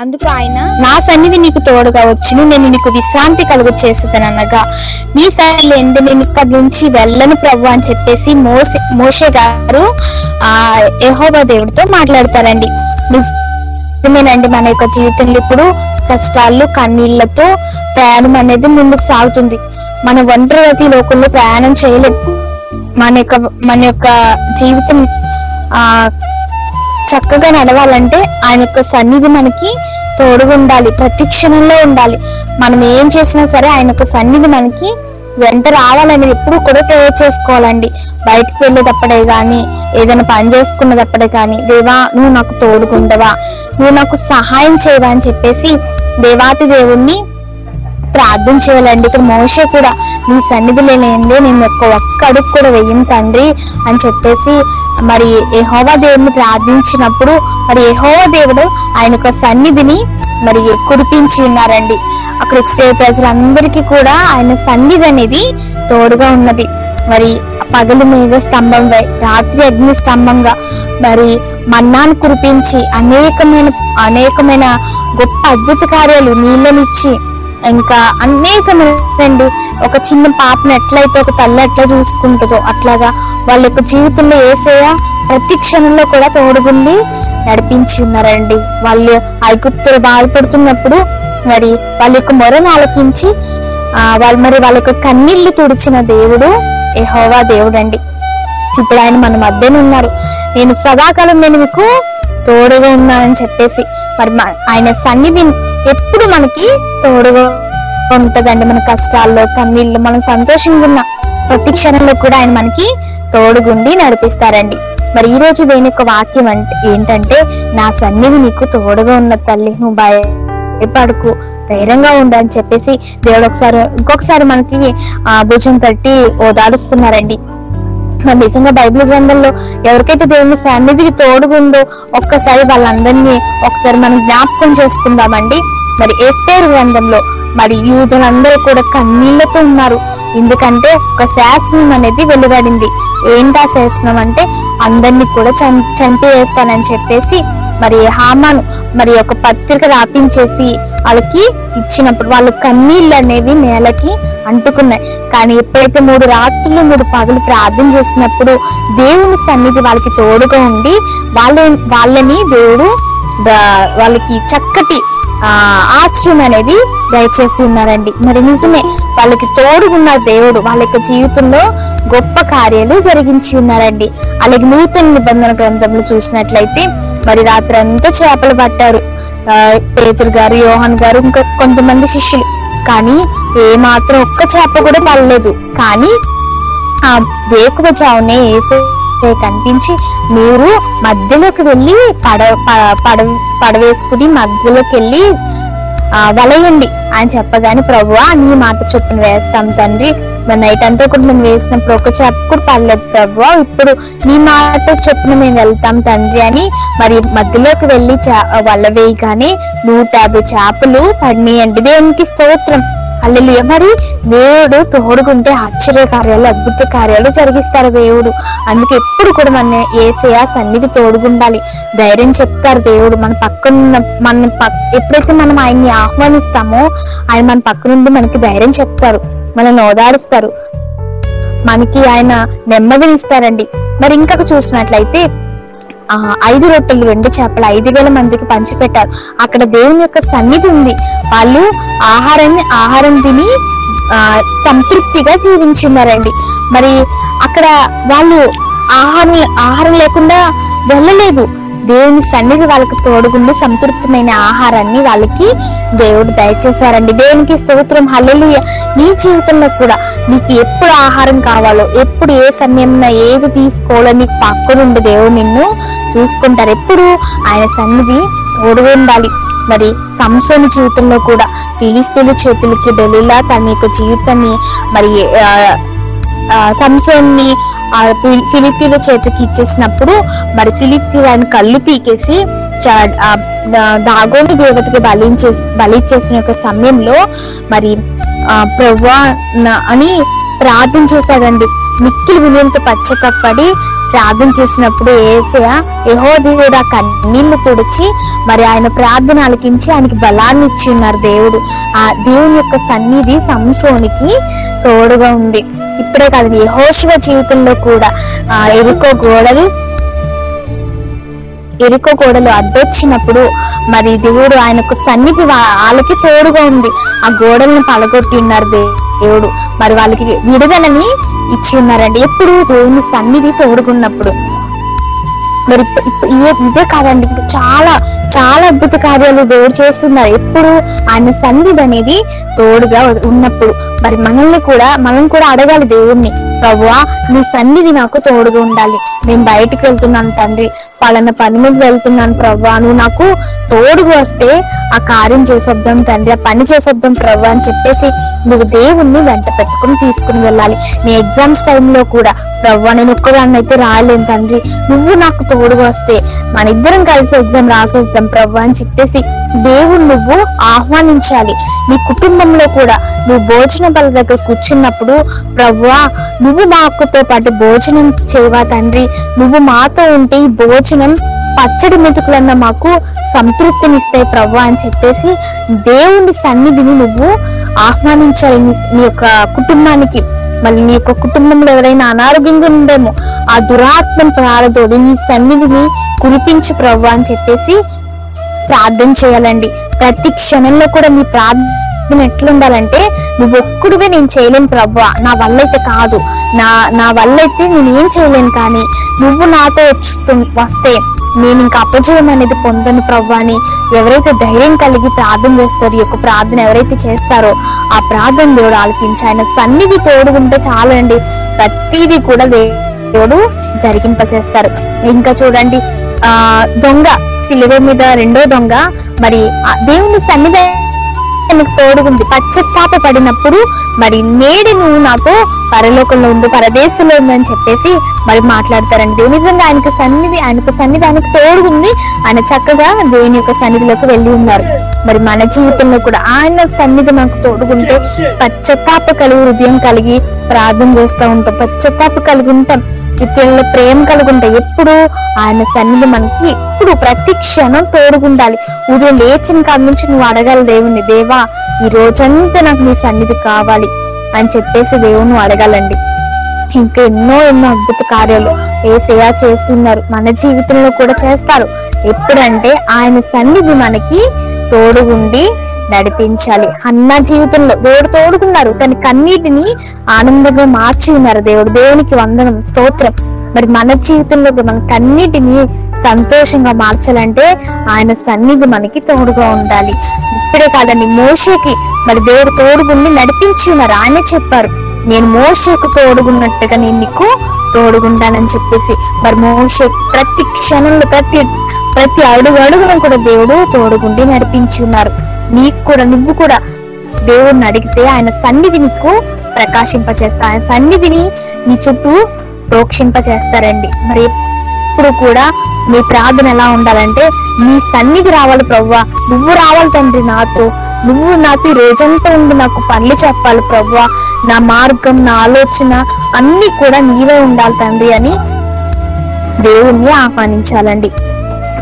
అందుకు ఆయన నా సన్నిధి నీకు తోడుగా వచ్చును నేను నీకు విశ్రాంతి కలుగు చేసేదనగా నీ సన్నిధి ఎందు నేను ఇక్కడ నుంచి వెళ్ళను ప్రభు అని చెప్పేసి మోసే మోషే గారు ఆ యహోబా దేవుడితో మాట్లాడతారండి. నిజమేనండి మన యొక్క జీవితంలో ఇప్పుడు కష్టాలు కన్నీళ్ళతో ప్రయాణం అనేది ముందుకు సాగుతుంది. మన ఒంటరి లోకంలో ప్రయాణం చేయలేదు మన యొక్క మన యొక్క జీవితం ఆ చక్కగా నడవాలంటే ఆయన యొక్క సన్నిధి మనకి తోడుగా ఉండాలి ప్రతి క్షణంలో ఉండాలి. మనం ఏం చేసినా సరే ఆయన యొక్క సన్నిధి మనకి వెంట రావాలనేది ఎప్పుడు కూడా ప్రేయర్ చేసుకోవాలండి. బయటకు వెళ్ళేటప్పుడే కానీ ఏదైనా పని చేసుకున్నదప్పుడే కానీ దేవా నువ్వు నాకు తోడుగుండవా? నువ్వు నాకు సహాయం చేయవా? అని చెప్పేసి దేవాతి దేవుణ్ణి ప్రార్థన చేయాలండి. ఇక్కడ మోషే కూడా నీ సన్నిధి లేనిదే నేను ఒక్క ఒక్క అడుగు కూడా వెయ్యం తండ్రి అని చెప్పేసి మరి యహోవా దేవుడిని ప్రార్థించినప్పుడు మరి యహోవా దేవుడు ఆయన యొక్క సన్నిధిని మరి కురిపించి ఉన్నారండి. అక్కడ ఇస్రాయేల్ ప్రజలందరికీ కూడా ఆయన సన్నిధి అనేది తోడుగా ఉన్నది. మరి పగలు మేఘ స్తంభం రాత్రి అగ్ని స్తంభంగా మరి మన్నాను కురిపించి అనేకమైన అనేకమైన గొప్ప అద్భుత కార్యాలు నీళ్ళనిచ్చి ఇంకా అనేకమండి ఒక చిన్న పాపను ఎట్లయితే ఒక తల్లి ఎట్లా చూసుకుంటుందో అట్లాగా వాళ్ళ యొక్క జీవితంలో వేసేయ ప్రతి క్షణంలో కూడా తోడుగుండి నడిపించి ఉన్నారండి. వాళ్ళు ఐగుప్తులు బాధపడుతున్నప్పుడు మరి వాళ్ళ యొక్క మొరను ఆలకించి ఆ వాళ్ళు మరి వాళ్ళ యొక్క కన్నీళ్ళు తుడిచిన దేవుడు యెహోవా దేవుడండి. ఇప్పుడు ఆయన మన మధ్యన ఉన్నారు. నేను సదాకాలం నేను మీకు తోడుగా ఉన్నానని చెప్పేసి మరి ఆయన సన్నిధి ఎప్పుడు మనకి తోడుగా ఉంటదండి మన కష్టాల్లో కన్నీళ్ళు. మనం సంతోషంగా ఉన్న ప్రతి క్షణంలో కూడా ఆయన మనకి తోడుగుండి నడిపిస్తారండి. మరి ఈ రోజు దేని యొక్క వాక్యం అంటే ఏంటంటే నా సన్నిధి నీకు తోడుగా ఉన్న తల్లి నువ్వు భయపడుకు ధైర్యంగా ఉండు అని చెప్పేసి దేవుడు ఒకసారి ఇంకొకసారి మనకి ఆ భుజం తట్టి ఓదాడుస్తున్నారండి మరి నిజంగా బైబిల్ గ్రంథంలో ఎవరికైతే దేవుని సన్నిధికి తోడుగుందో ఒక్కసారి వాళ్ళందరినీ ఒకసారి మనం జ్ఞాపకం చేసుకుందామండి. మరి ఎస్తేరు గ్రంథంలో మరి యూదులందరూ కూడా కన్నీళ్ళతో ఉన్నారు. ఎందుకంటే ఒక శాసనం అనేది వెలువడింది. ఏంటా శాసనం అంటే అందరినీ కూడా చం చంపివేస్తానని చెప్పేసి మరి హామాను మరి ఒక పత్రిక రాపించేసి వాళ్ళకి ఇచ్చినప్పుడు వాళ్ళ కన్నీళ్ళు అనేవి నేలకి అంటుకున్నాయి. కానీ ఎప్పుడైతే మూడు రాత్రులు మూడు పగలు ప్రార్థన చేసినప్పుడు దేవుని సన్నిధి వాళ్ళకి తోడుగా ఉండి వాళ్ళ వాళ్ళని దేవుడు వాళ్ళకి చక్కటి ఆ ఆశ్రయం అనేది దయచేసి ఉన్నారండి. మరి నిజమే వాళ్ళకి తోడుగున్న దేవుడు వాళ్ళ యొక్క జీవితంలో గొప్ప కార్యాలు జరిగించి ఉన్నారండి. అలాగే నూతన నిబంధన గ్రంథంలో చూసినట్లయితే మరి రాత్రి అంతా చేపలు పట్టారు. పేతులు పేతురు గారు యోహాన్ గారు ఇంకా కొంతమంది శిష్యులు. కానీ ఏ మాత్రం ఒక్క చేప కూడా పడలేదు. కానీ ఆ వేకువ చావునే వేసే కనిపించి మీరు మధ్యలోకి వెళ్ళి పడ ప- పడ పడవేసుకుని మధ్యలోకి వెళ్ళి వలయండి అని చెప్పగానే ప్రభువా నీ మాట చొప్పున వేస్తాం తండ్రి. మరి నైట్ అంతా కూడా మేము వేసినప్పుడు ఒక చేప కూడా పడలేదు ప్రభువా. ఇప్పుడు నీ మాట చొప్పున మేము వెళ్తాం తండ్రి అని మరి మధ్యలోకి వెళ్ళి చే వల వేయగానే నూట యాభై చేపలు పడినాయండి. దేవునికి స్తోత్రం. అల్లెలు. మరి దేవుడు తోడుకుంటే ఆశ్చర్య కార్యాలు అద్భుత కార్యాలు జరిగిస్తారు దేవుడు. అందుకే ఎప్పుడు కూడా మన ఏసయ సన్నిధి తోడుగుండాలి. ధైర్యం చెప్తారు దేవుడు. మన పక్కనున్న మన పక్- ఎప్పుడైతే మనం ఆయన్ని ఆహ్వానిస్తామో ఆయన మన పక్కనుండి మనకి ధైర్యం చెప్తారు. మనల్ని ఓదారుస్తారు. మనకి ఆయన నెమ్మదినిస్తారండి మరి ఇంకొక చూసినట్లయితే ఐదు రొట్టెలు రెండు చేపలు ఐదు వేల మందికి పంచిపెట్టారు. అక్కడ దేవుని యొక్క సన్నిధి ఉంది. వాళ్ళు ఆహారాన్ని ఆహారం తిని ఆ సంతృప్తిగా జీవించున్నారండి. మరి అక్కడ వాళ్ళు ఆహారం ఆహారం లేకుండా వెళ్ళలేదు. దేవుని సన్నిధి వాళ్ళకి తోడుగుండి సంతృప్తమైన ఆహారాన్ని వాళ్ళకి దేవుడు దయచేశారండి. దేవునికి స్తోత్రం. హల్లెలుయ. నీ జీవితంలో కూడా నీకు ఎప్పుడు ఆహారం కావాలో ఎప్పుడు ఏ సమయంలో ఏది తీసుకోవాలో నీకు పక్కనుండి దేవుడు నిన్ను చూసుకుంటారు. ఎప్పుడు ఆయన సన్నిధి తోడుగా ఉండాలి. మరి సంసోని జీవితంలో కూడా ఫిలిస్తీన్ల చేతులకి డెలిలా తన యొక్క జీవితాన్ని మరి సంసోన్ని ఫిలిస్తీన్ల చేతికి ఇచ్చేసినప్పుడు మరి ఫిలిస్తీన్ ఆయన కళ్ళు పీకేసి దాగోని దేవతకి బలించే బలిచ్చేసిన యొక్క సమయంలో మరి ఆ ప్రవ్వా అని ప్రార్థన చేశాడండి. మిక్కిలి వినయంతో పశ్చాత్తపడి ప్రార్థన చేసినప్పుడు ఏసయ యహో దేవుడు ఆ కన్నీళ్ళు తుడిచి మరి ఆయన ప్రార్థన ఆలకించి ఆయనకి బలాన్ని ఇచ్చి ఉన్నారు దేవుడు. ఆ దేవుని యొక్క సన్నిధి సంసోనికి తోడుగా ఉంది. ఇప్పుడే కాదు యహోశివ జీవితంలో కూడా ఆ ఎరుకో గోడలు ఎరుకో గోడలు అడ్డొచ్చినప్పుడు మరి దేవుడు ఆయనకు సన్నిధి వాళ్ళకి తోడుగా ఉంది. ఆ గోడల్ని పలగొట్టి ఉన్నారు దే- దేవుడు. మరి వాళ్ళకి విడుదలని ఇచ్చి ఉన్నారండి. ఎప్పుడు దేవుని సన్నిధి తోడుకున్నప్పుడు మరి ఇప్పు- ఇవే ఇవే కాదండి. చాలా చాలా అద్భుత కార్యాలు దేవుడు చేస్తున్నారు. ఎప్పుడు ఆయన సన్నిధి అనేది తోడుగా ఉన్నప్పుడు. మరి మనల్ని కూడా మనం కూడా అడగాలి దేవుణ్ణి. ప్రభువా నీ సన్నిధి నాకు తోడుగా ఉండాలి. నేను బయటికి వెళ్తున్నాను తండ్రి. పలానా పని మీద వెళ్తున్నాను ప్రవ్వా. నువ్వు నాకు తోడుగా వస్తే ఆ కార్యం చేసొద్దాం తండ్రి. ఆ పని చేసొద్దాం ప్రవ్వా అని చెప్పేసి నువ్వు దేవుణ్ణి వెంట పెట్టుకుని తీసుకుని వెళ్ళాలి. నీ ఎగ్జామ్స్ టైంలో కూడా ప్రవ్వా నేను ఒక్కదాన్ని అయితే రాలేను తండ్రి. నువ్వు నాకు తోడుగా వస్తే మన ఇద్దరం కలిసి ఎగ్జామ్ రాసొద్దాం ప్రవ్వా అని చెప్పేసి దేవుడు నువ్వు ఆహ్వానించాలి. నీ కుటుంబంలో కూడా నువ్వు భోజన బల దగ్గర కూర్చున్నప్పుడు ప్రవ్వా నువ్వు మాకుతో పాటు భోజనం చేయవా తండ్రి? నువ్వు మాతో ఉంటే ఈ భోజనం పచ్చడి మెతుకులన్న మాకు సంతృప్తినిస్తాయి ప్రవ్వా అని చెప్పేసి దేవుని సన్నిధిని నువ్వు ఆహ్వానించాలి నీ యొక్క కుటుంబానికి. మళ్ళీ నీ యొక్క కుటుంబంలో ఎవరైనా అనారోగ్యంగా ఉందేమో ఆ దురాత్మను ప్రారదోడి నీ సన్నిధిని కురిపించు ప్రవ్వా అని చెప్పేసి ప్రార్థన చేయాలండి. ప్రతి క్షణంలో కూడా నీ ప్రార్థన ఎట్లుండాలంటే నువ్వు ఒక్కడుగా నేను చేయలేను ప్రభు నా వల్ల అయితే కాదు. నా నా వల్ల అయితే నేను ఏం చేయలేను కానీ నువ్వు నాతో వచ్చి వస్తే నేను ఇంకా అపజయం అనేది పొందను ప్రభు అని ఎవరైతే ధైర్యం కలిగి ప్రార్థన చేస్తారో ఈ యొక్క ప్రార్థన ఎవరైతే చేస్తారో ఆ ప్రార్థన దేవుడు ఆలకించి ఆయన సన్నిధి తోడు ఉంటే చాలండి. ప్రతిదీ కూడా దేవుడు జరిగింప చేస్తారు ఇంకా చూడండి ఆ దొంగ సిలువ మీద రెండో దొంగ మరి దేవుని సన్నిధి నీకు తోడుగుంది. పశ్చాత్తాప పడినప్పుడు మరి నేడు నువ్వు నాతో పరలోకంలో ఉంది పరదేశంలో ఉందని చెప్పేసి మరి మాట్లాడతారండి. దేవుని నిజంగా ఆయనకు సన్నిధి ఆయనకు సన్నిధి ఆయనకు తోడుగుంది. ఆయన చక్కగా దేవుని యొక్క సన్నిధిలోకి వెళ్ళి ఉన్నారు. మరి మన జీవితంలో కూడా ఆయన సన్నిధి మనకు తోడుగుంటే పశ్చాత్తాప కలిగి హృదయం కలిగి ప్రార్థన చేస్తూ ఉంటాం. పశ్చాత్తాప కలిగి ఉంటాం. ఇతరుల ప్రేమ కలిగి ఉంటాం. ఎప్పుడు ఆయన సన్నిధి మనకి ఎప్పుడు ప్రతి క్షణం తోడుగుండాలి. ఉదయం లేచిన కాడ నుంచి నువ్వు అడగాలి దేవుణ్ణి దేవా ఈ రోజంతా నాకు నీ సన్నిధి కావాలి అని చెప్పేసి దేవుని అడగాలండి. ఇంకా ఎన్నో ఎన్నో అద్భుత కార్యాలు ఏసయా చేస్తున్నారు మన జీవితంలో కూడా చేస్తారు. ఎప్పుడంటే ఆయన సన్నిధి మనకి తోడుగుండి నడిపించాలి. అన్న జీవితంలో దేవుడు తోడుకున్నారు తన కన్నీటిని ఆనందంగా మార్చి ఉన్నారు దేవుడు. దేవునికి వందనం స్తోత్రం. మరి మన జీవితంలో కూడా సంతోషంగా మార్చాలంటే ఆయన సన్నిధి మనకి తోడుగా ఉండాలి. ఇప్పుడే కాదండి మోషకి మరి దేవుడు తోడుగుండి నడిపించి ఉన్నారు ఆయనే చెప్పారు నేను మోషకు తోడుగున్నట్టుగా నేను నీకు తోడుగుంటానని చెప్పేసి. మరి మోష ప్రతి క్షణంలో ప్రతి ప్రతి అడుగు అడుగును కూడా దేవుడు తోడుగుండి నడిపించి ఉన్నారు. నీకు కూడా నువ్వు కూడా దేవుడిని అడిగితే ఆయన సన్నిధి నీకు ప్రకాశింపచేస్తా ఆయన సన్నిధిని నీ చుట్టూ ప్రోక్షింపజేస్తారండి. మరి ఎప్పుడు కూడా మీ ప్రార్థన ఎలా ఉండాలంటే నీ సన్నిధి రావాలి ప్రవ్వా. నువ్వు రావాలి తండ్రి నాతో. నువ్వు నాతో ఈ రోజంతా ఉండి నాకు పనులు చెప్పాలి ప్రవ్వా. నా మార్గం నా ఆలోచన అన్ని కూడా నీవే ఉండాలి తండ్రి అని దేవుణ్ణి ఆహ్వానించాలండి.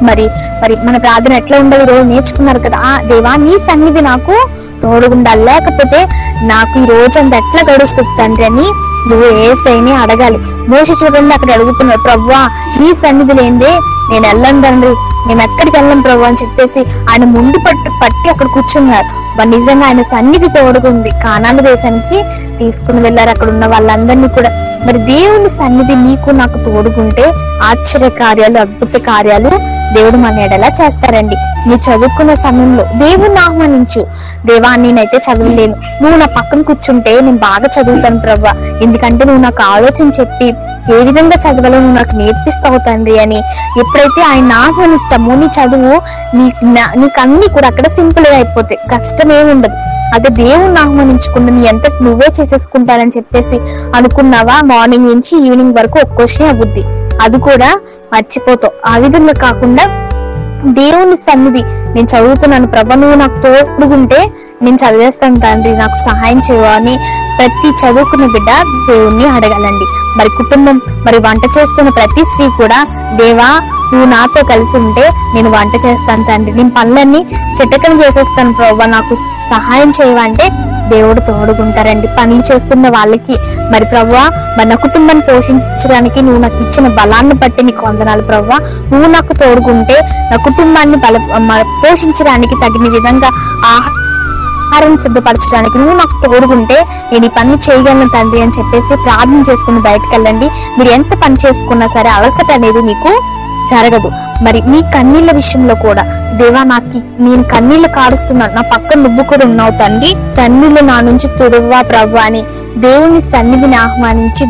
మరి మరి మన ప్రార్థన ఎట్లా ఉండదు రోజు నేర్చుకున్నారు కదా. ఆ దేవా నీ సన్నిధి నాకు తోడుగుండాలి. లేకపోతే నాకు ఈ రోజంతా ఎట్లా గడుస్తుంది తండ్రి అని నువ్వు ఏసైని అడగాలి. మోస చూడండి అక్కడ అడుగుతున్నాడు ప్రవ్వా నీ సన్నిధి లేదే నేను వెళ్ళను తండ్రి. మేము ఎక్కడికి వెళ్ళం ప్రభు అని చెప్పేసి ఆయన ముందు పట్టు పట్టి అక్కడ కూర్చున్నారు. మరి నిజంగా ఆయన సన్నిధి తోడుగుంది. కానాను దేశానికి తీసుకుని వెళ్ళారు అక్కడ ఉన్న వాళ్ళందరినీ కూడా. మరి దేవుని సన్నిధి నీకు నాకు తోడుగుంటే ఆశ్చర్య కార్యాలు అద్భుత కార్యాలు దేవుడు మన ఎడలా చేస్తారండి. నువ్వు చదువుకున్న సమయంలో దేవుణ్ణి ఆహ్వానించు. దేవా నేనైతే చదవలేను. నువ్వు నా పక్కన కూర్చుంటే నేను బాగా చదువుతాను ప్రవ్వా. ఎందుకంటే నువ్వు నాకు ఆలోచన చెప్పి ఏ విధంగా చదవాలో నువ్వు నాకు నేర్పిస్తావు తండ్రి అని ఎప్పుడైతే ఆయన ఆహ్వానిస్తామో నీ చదువు నీ నీకు అన్ని కూడా అక్కడ సింపుల్గా అయిపోతాయి. కష్టం ఏమి ఉండదు అదే దేవుణ్ణి ఆహ్వానించకుండా నీ ఎంత నువ్వే చేసేసుకుంటానని చెప్పేసి అనుకున్నావా? మార్నింగ్ నుంచి ఈవినింగ్ వరకు ఒక్క అవుద్ది. అది కూడా మర్చిపోతావు. ఆ విధంగా కాకుండా దేవుని సన్నిధి. నేను చదువుతున్నాను. ప్రభ నువ్వు నాకు తోడుగుంటే నేను చదివేస్తాను తండ్రి. నాకు సహాయం చేయవా అని ప్రతి చదువుకున్న బిడ్డ దేవుణ్ణి అడగాలండి. మరి కుటుంబం మరి వంట చేస్తున్న ప్రతి స్త్రీ కూడా దేవా నువ్వు నాతో కలిసి ఉంటే నేను వంట చేస్తాను తండ్రి. నేను పనులన్నీ చిట్టకని చేసేస్తాను ప్రభా. నాకు సహాయం చేయవా అంటే దేవుడు తోడుకుంటారండి పనులు చేస్తున్న వాళ్ళకి. మరి ప్రవ్వా మరి నా కుటుంబాన్ని పోషించడానికి నువ్వు నాకు ఇచ్చిన బలాన్ని బట్టి నీకు వందనాలు ప్రవ్వా. నువ్వు నాకు తోడుకుంటే నా కుటుంబాన్ని బల మ- పోషించడానికి తగిన విధంగా ఆహా ఆహారం సిద్ధపరచడానికి నువ్వు నాకు తోడుకుంటే నేను ఈ పని చేయగలను తండ్రి అని చెప్పేసి ప్రార్థన చేసుకుని బయటకు వెళ్ళండి. మీరు ఎంత పని చేసుకున్నా సరే అలసట అనేది మీకు జరగదు. మరి మీ కన్నీళ్ళ విషయంలో కూడా దేవా నాకు నేను కన్నీళ్ళు కారుస్తున్నాను నా పక్క నువ్వు కూడా ఉన్నావు తండ్రి. తన్నీళ్ళు నా నుంచి తురువా ప్రభు అని దేవుని సన్నిధిని ఆహ్వానించి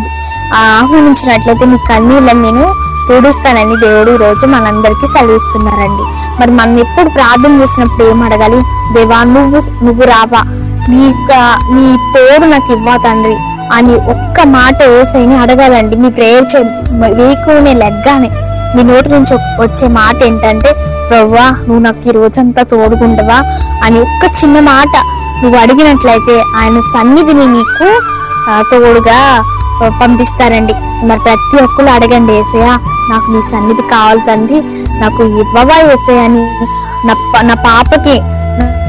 ఆహ్వానించినట్లయితే నీ కన్నీళ్ళని నేను తుడుస్తానని దేవుడు ఈ రోజు మనందరికీ సెలవిస్తున్నారండి. మరి మనం ఎప్పుడు ప్రార్థన చేసినప్పుడు ఏం అడగాలి? దేవా నువ్వు నువ్వు రావా. నీ నీ తోడు నాకు ఇవ్వా తండ్రి అని ఒక్క మాట వేసైని అడగాలండి. మీ ప్రేయర్ చే వేకునే లెగ్గానే మీ నోటి నుంచి వచ్చే మాట ఏంటంటే ప్రవ్వా నువ్వు నాకు ఈ రోజంతా తోడుకుంటవా అని ఒక్క చిన్న మాట నువ్వు అడిగినట్లయితే ఆయన సన్నిధిని నీకు తోడుగా పంపిస్తారండి. మరి ప్రతి ఒక్కరు అడగండి ఏసయ్య నాకు నీ సన్నిధి కావాలి తండ్రి నాకు ఇవ్వవా ఏసయ్య అని నా నా పాపకి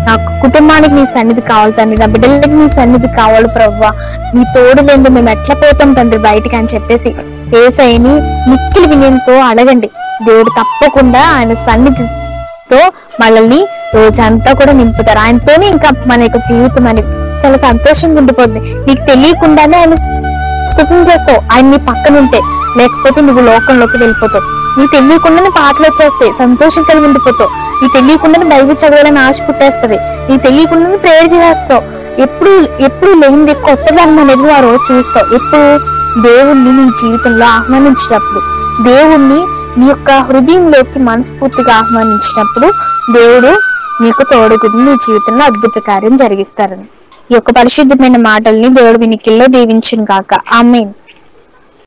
నా కుటుంబానికి నీ సన్నిధి కావాలి తండ్రి నా బిడ్డలకి నీ సన్నిధి కావాలి ప్రవ్వా. నీ తోడు లేదు మేము ఎట్లా పోతాం తండ్రి బయటికి? అని చెప్పేసి ఏసైని మిక్కిలి వినయంతో అడగండి. దేవుడు తప్పకుండా ఆయన సన్నిధితో మనల్ని రోజంతా కూడా నింపుతారు. ఆయనతోనే ఇంకా మన యొక్క జీవితం అనేది చాలా సంతోషంగా ఉండిపోతుంది. నీకు తెలియకుండానే ఆయన స్థుతం చేస్తావు. ఆయన నీ పక్కన ఉంటే లేకపోతే నువ్వు లోకంలోకి వెళ్ళిపోతావు. నీకు తెలియకుండానే పాటలు వచ్చేస్తాయి. సంతోషం కలిగి ఉండిపోతావు. నీకు తెలియకుండానే బైబిల్ చదవాలని ఆశ పుట్టేస్తుంది. నీకు తెలియకుండానే ప్రేయర్ చేస్తావు ఎప్పుడు ఎప్పుడు లేనిది కొత్తదనం అనేది ఆ రోజు చూస్తావు. ఎప్పుడు? దేవుణ్ణి నీ జీవితంలో ఆహ్వానించినప్పుడు దేవుణ్ణి నీ యొక్క హృదయంలోకి మనస్ఫూర్తిగా ఆహ్వానించినప్పుడు దేవుడు నీకు తోడుగుడి నీ జీవితంలో అద్భుత కార్యం జరిగిస్తారని. ఈ యొక్క పరిశుద్ధమైన మాటల్ని దేవుడు వినికిల్లో దీవించును గాక ఆమెన్.